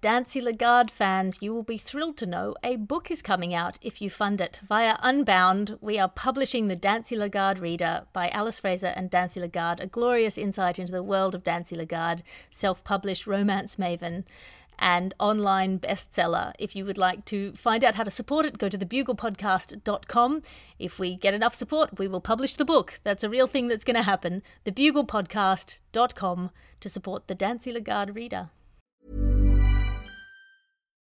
Dancy Lagarde fans, you will be thrilled to know a book is coming out if you fund it. Via Unbound, we are publishing the Dancy Lagarde Reader by Alice Fraser and Dancy Lagarde, a glorious insight into the world of Dancy Lagarde, self published romance maven and online bestseller. If you would like to find out how to support it, go to thebuglepodcast.com. If we get enough support, we will publish the book. That's a real thing that's going to happen. Thebuglepodcast.com to support the Dancy Lagarde reader.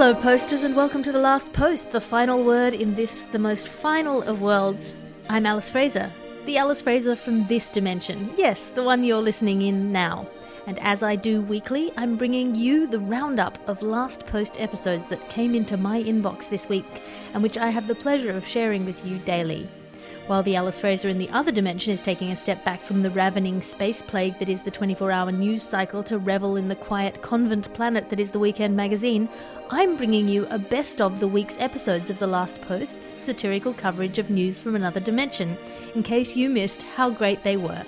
Hello, posters, and welcome to the last post, the final word in this, the most final of worlds. I'm Alice Fraser, the Alice Fraser from this dimension. Yes, the one you're listening in now. And as I do weekly, I'm bringing you the roundup of last post episodes that came into my inbox this week and which I have the pleasure of sharing with you daily. While the Alice Fraser in the other dimension is taking a step back from the ravening space plague that is the 24 hour news cycle to revel in the quiet convent planet that is the weekend magazine, I'm bringing you a best of the week's episodes of The Last Post's satirical coverage of news from another dimension, in case you missed how great they were.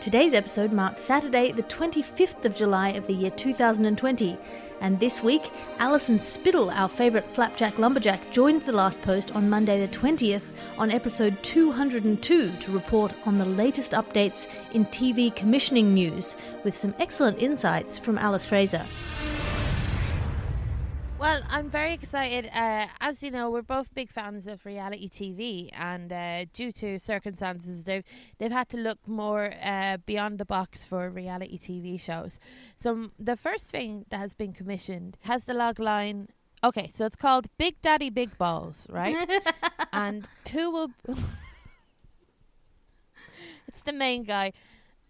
Today's episode marks Saturday, the 25th of July of the year 2020. And this week, Alison Spittle, our favourite flapjack lumberjack, joined the last post on Monday the 20th on episode 202 to report on the latest updates in TV commissioning news, with some excellent insights from Alice Fraser. Well, I'm very excited. Uh, as you know, we're both big fans of reality TV, and uh, due to circumstances, they've they've had to look more uh, beyond the box for reality TV shows. So the first thing that has been commissioned has the log line. Okay, so it's called Big Daddy Big Balls, right? and who will? it's the main guy.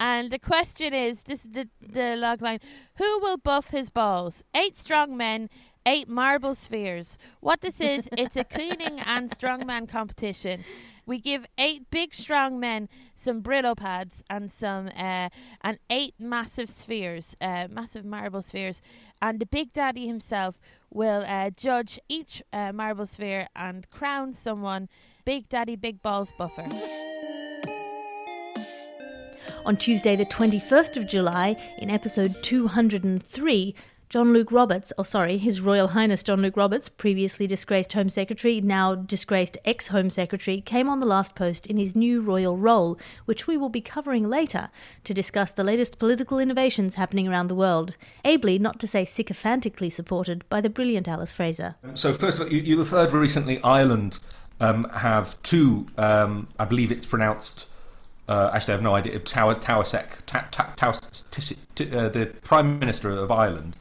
And the question is, this is the the log line: Who will buff his balls? Eight strong men eight marble spheres. What this is, it's a cleaning and strongman competition. We give eight big strong men some Brillo pads and some uh, and eight massive spheres, uh, massive marble spheres, and the Big Daddy himself will uh, judge each uh, marble sphere and crown someone Big Daddy Big Balls Buffer. On Tuesday, the 21st of July, in episode 203, John-Luke Roberts, or sorry, His Royal Highness John-Luke Roberts, previously disgraced Home Secretary, now disgraced ex Home Secretary, came on the last post in his new royal role, which we will be covering later, to discuss the latest political innovations happening around the world, ably, not to say sycophantically, supported by the brilliant Alice Fraser. So, first of all, you, you have heard recently Ireland um, have two, um, I believe it's pronounced. Uh, actually, I have no idea. Tower, Taoiseach, ta, ta, ta, uh, the Prime Minister of Ireland,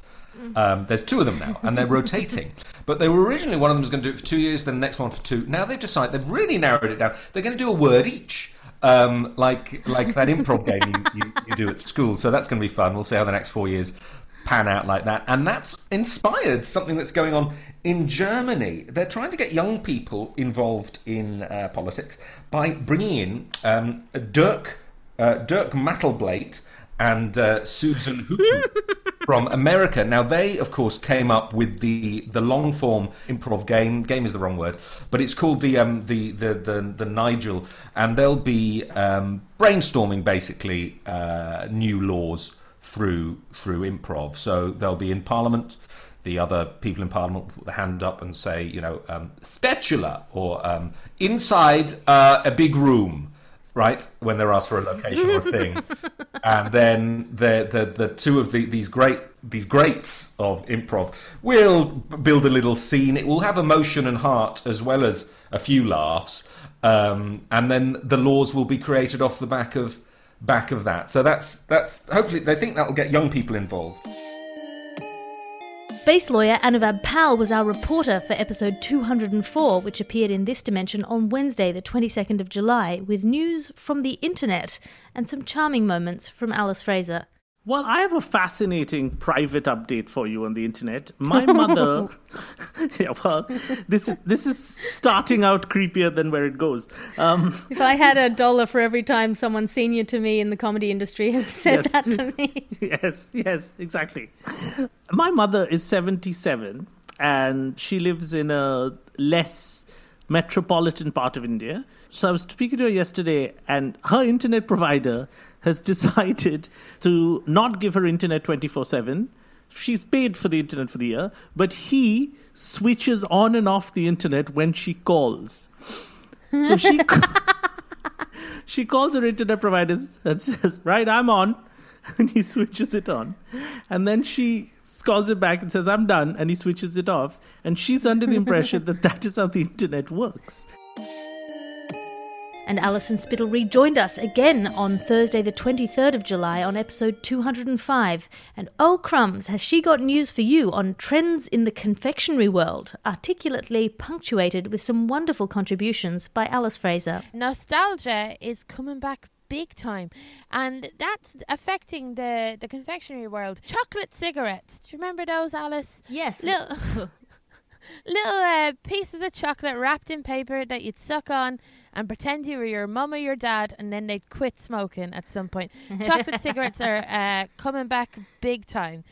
um, there's two of them now, and they're rotating. But they were originally one of them was going to do it for two years, then the next one for two. Now they've decided they've really narrowed it down. They're going to do a word each. um, like like that improv game you, you, you do at school. So that's going to be fun. We'll see how the next four years pan out like that. And that's inspired something that's going on in Germany. They're trying to get young people involved in uh, politics by bringing in um, Dirk uh, Dirk Mattelbleit and uh, Susan Hooten from America. Now they, of course, came up with the the long form improv game. Game is the wrong word, but it's called the um, the, the, the the Nigel, and they'll be um, brainstorming basically uh, new laws through through improv. So they'll be in Parliament. The other people in Parliament will put their hand up and say, you know, um, spatula or um, inside uh, a big room right? When they're asked for a location or a thing, and then the the the two of the, these great these greats of improv will build a little scene. It will have emotion and heart as well as a few laughs, um, and then the laws will be created off the back of back of that. So that's that's hopefully they think that will get young people involved. Space lawyer Anuvab Pal was our reporter for episode 204, which appeared in this dimension on Wednesday, the 22nd of July, with news from the internet and some charming moments from Alice Fraser. Well, I have a fascinating private update for you on the internet. My mother, yeah, well, this this is starting out creepier than where it goes. Um, if I had a dollar for every time someone senior to me in the comedy industry has said yes. that to me, yes, yes, exactly. My mother is seventy-seven, and she lives in a less metropolitan part of India. So I was speaking to her yesterday, and her internet provider has decided to not give her internet 24 7. She's paid for the internet for the year, but he switches on and off the internet when she calls. So she she calls her internet provider and says, "Right, I'm on," and he switches it on, and then she calls it back and says, "I'm done," and he switches it off, and she's under the impression that that is how the internet works. And Alison Spittle rejoined us again on Thursday, the 23rd of July, on episode 205. And oh, crumbs, has she got news for you on trends in the confectionery world, articulately punctuated with some wonderful contributions by Alice Fraser. Nostalgia is coming back big time and that's affecting the the confectionery world chocolate cigarettes do you remember those alice yes little little uh, pieces of chocolate wrapped in paper that you'd suck on and pretend you were your mum or your dad, and then they'd quit smoking at some point. Chocolate cigarettes are uh, coming back big time.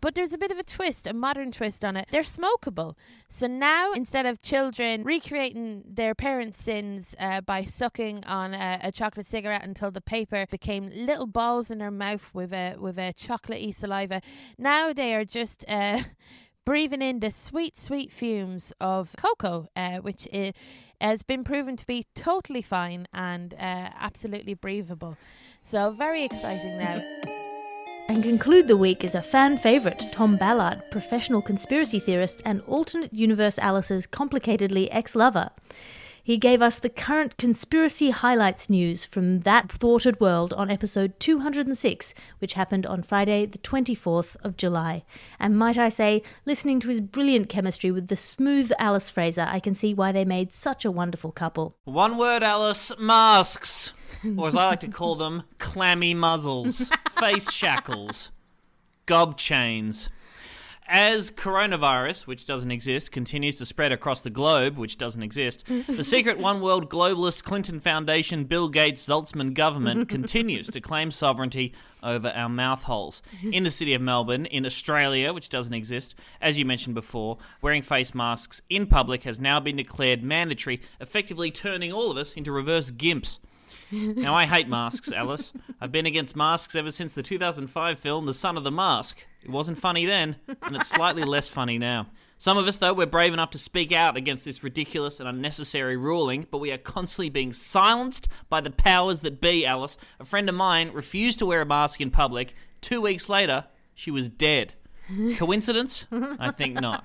But there's a bit of a twist, a modern twist on it. They're smokable. So now, instead of children recreating their parents' sins uh, by sucking on a, a, chocolate cigarette until the paper became little balls in their mouth with a with a chocolatey saliva, now they are just uh, breathing in the sweet, sweet fumes of cocoa, uh, which is, has been proven to be totally fine and uh, absolutely breathable. So, very exciting now. And conclude the week is a fan favourite, Tom Ballard, professional conspiracy theorist and alternate universe Alice's complicatedly ex lover. He gave us the current conspiracy highlights news from that thwarted world on episode 206, which happened on Friday, the 24th of July. And might I say, listening to his brilliant chemistry with the smooth Alice Fraser, I can see why they made such a wonderful couple. One word, Alice masks. Or as I like to call them, clammy muzzles, face shackles, gob chains. As coronavirus, which doesn't exist, continues to spread across the globe, which doesn't exist, the secret one world globalist Clinton Foundation Bill Gates Zaltzman government continues to claim sovereignty over our mouth holes. In the city of Melbourne, in Australia, which doesn't exist, as you mentioned before, wearing face masks in public has now been declared mandatory, effectively turning all of us into reverse gimps. Now, I hate masks, Alice. I've been against masks ever since the 2005 film The Son of the Mask. It wasn't funny then, and it's slightly less funny now. Some of us, though, we're brave enough to speak out against this ridiculous and unnecessary ruling, but we are constantly being silenced by the powers that be, Alice. A friend of mine refused to wear a mask in public. Two weeks later, she was dead. Coincidence? I think not.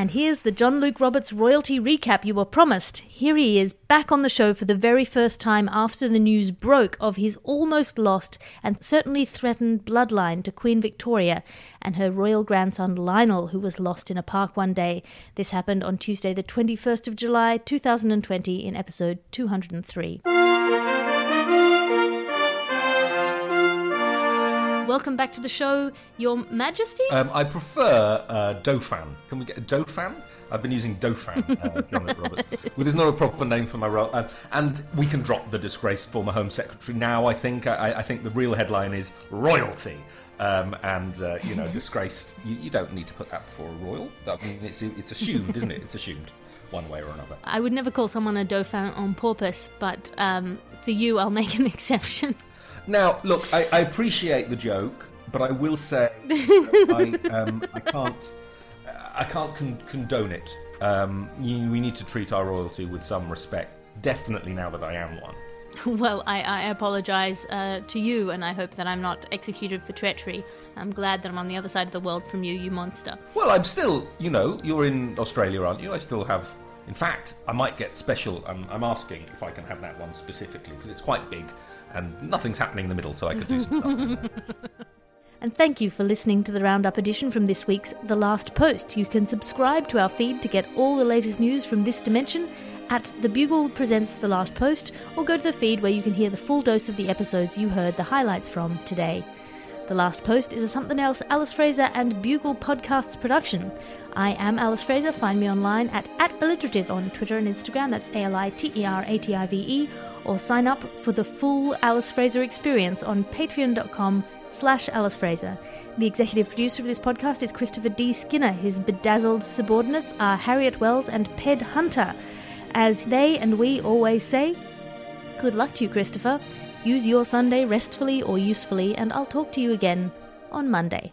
And here's the John-Luke Roberts royalty recap you were promised. Here he is, back on the show for the very first time after the news broke of his almost lost and certainly threatened bloodline to Queen Victoria and her royal grandson Lionel, who was lost in a park one day. This happened on Tuesday, the 21st of July, 2020, in episode 203. Welcome back to the show, Your Majesty. Um, I prefer uh, Dauphin. Can we get a Dauphin? I've been using Dauphin, uh, John Roberts. Well, there's not a proper name for my role. Uh, and we can drop the disgraced former Home Secretary now, I think. I, I think the real headline is royalty. Um, and, uh, you know, disgraced. You, you, don't need to put that before a royal. I mean, it's, it's assumed, isn't it? It's assumed one way or another. I would never call someone a Dauphin on purpose, but um, for you, I'll make an exception. Now, look, I, I appreciate the joke, but I will say I, um, I can't, I can't con- condone it. Um, you, we need to treat our royalty with some respect. Definitely now that I am one. Well, I, I apologise uh, to you, and I hope that I'm not executed for treachery. I'm glad that I'm on the other side of the world from you, you monster. Well, I'm still, you know, you're in Australia, aren't you? I still have. In fact, I might get special. I'm, I'm asking if I can have that one specifically because it's quite big and nothing's happening in the middle, so I could do some stuff. And thank you for listening to the Roundup edition from this week's The Last Post. You can subscribe to our feed to get all the latest news from this dimension at The Bugle Presents The Last Post, or go to the feed where you can hear the full dose of the episodes you heard the highlights from today. The Last Post is a Somethin' Else Alice Fraser and Bugle Podcasts production. I am Alice Fraser. Find me online at, at alliterative on Twitter and Instagram. That's A L I T E R A T I V E. Or sign up for the full Alice Fraser experience on patreon.com slash Alice Fraser. The executive producer of this podcast is Christopher D. Skinner. His bedazzled subordinates are Harriet Wells and Ped Hunter. As they and we always say, good luck to you, Christopher. Use your Sunday restfully or usefully, and I'll talk to you again on Monday.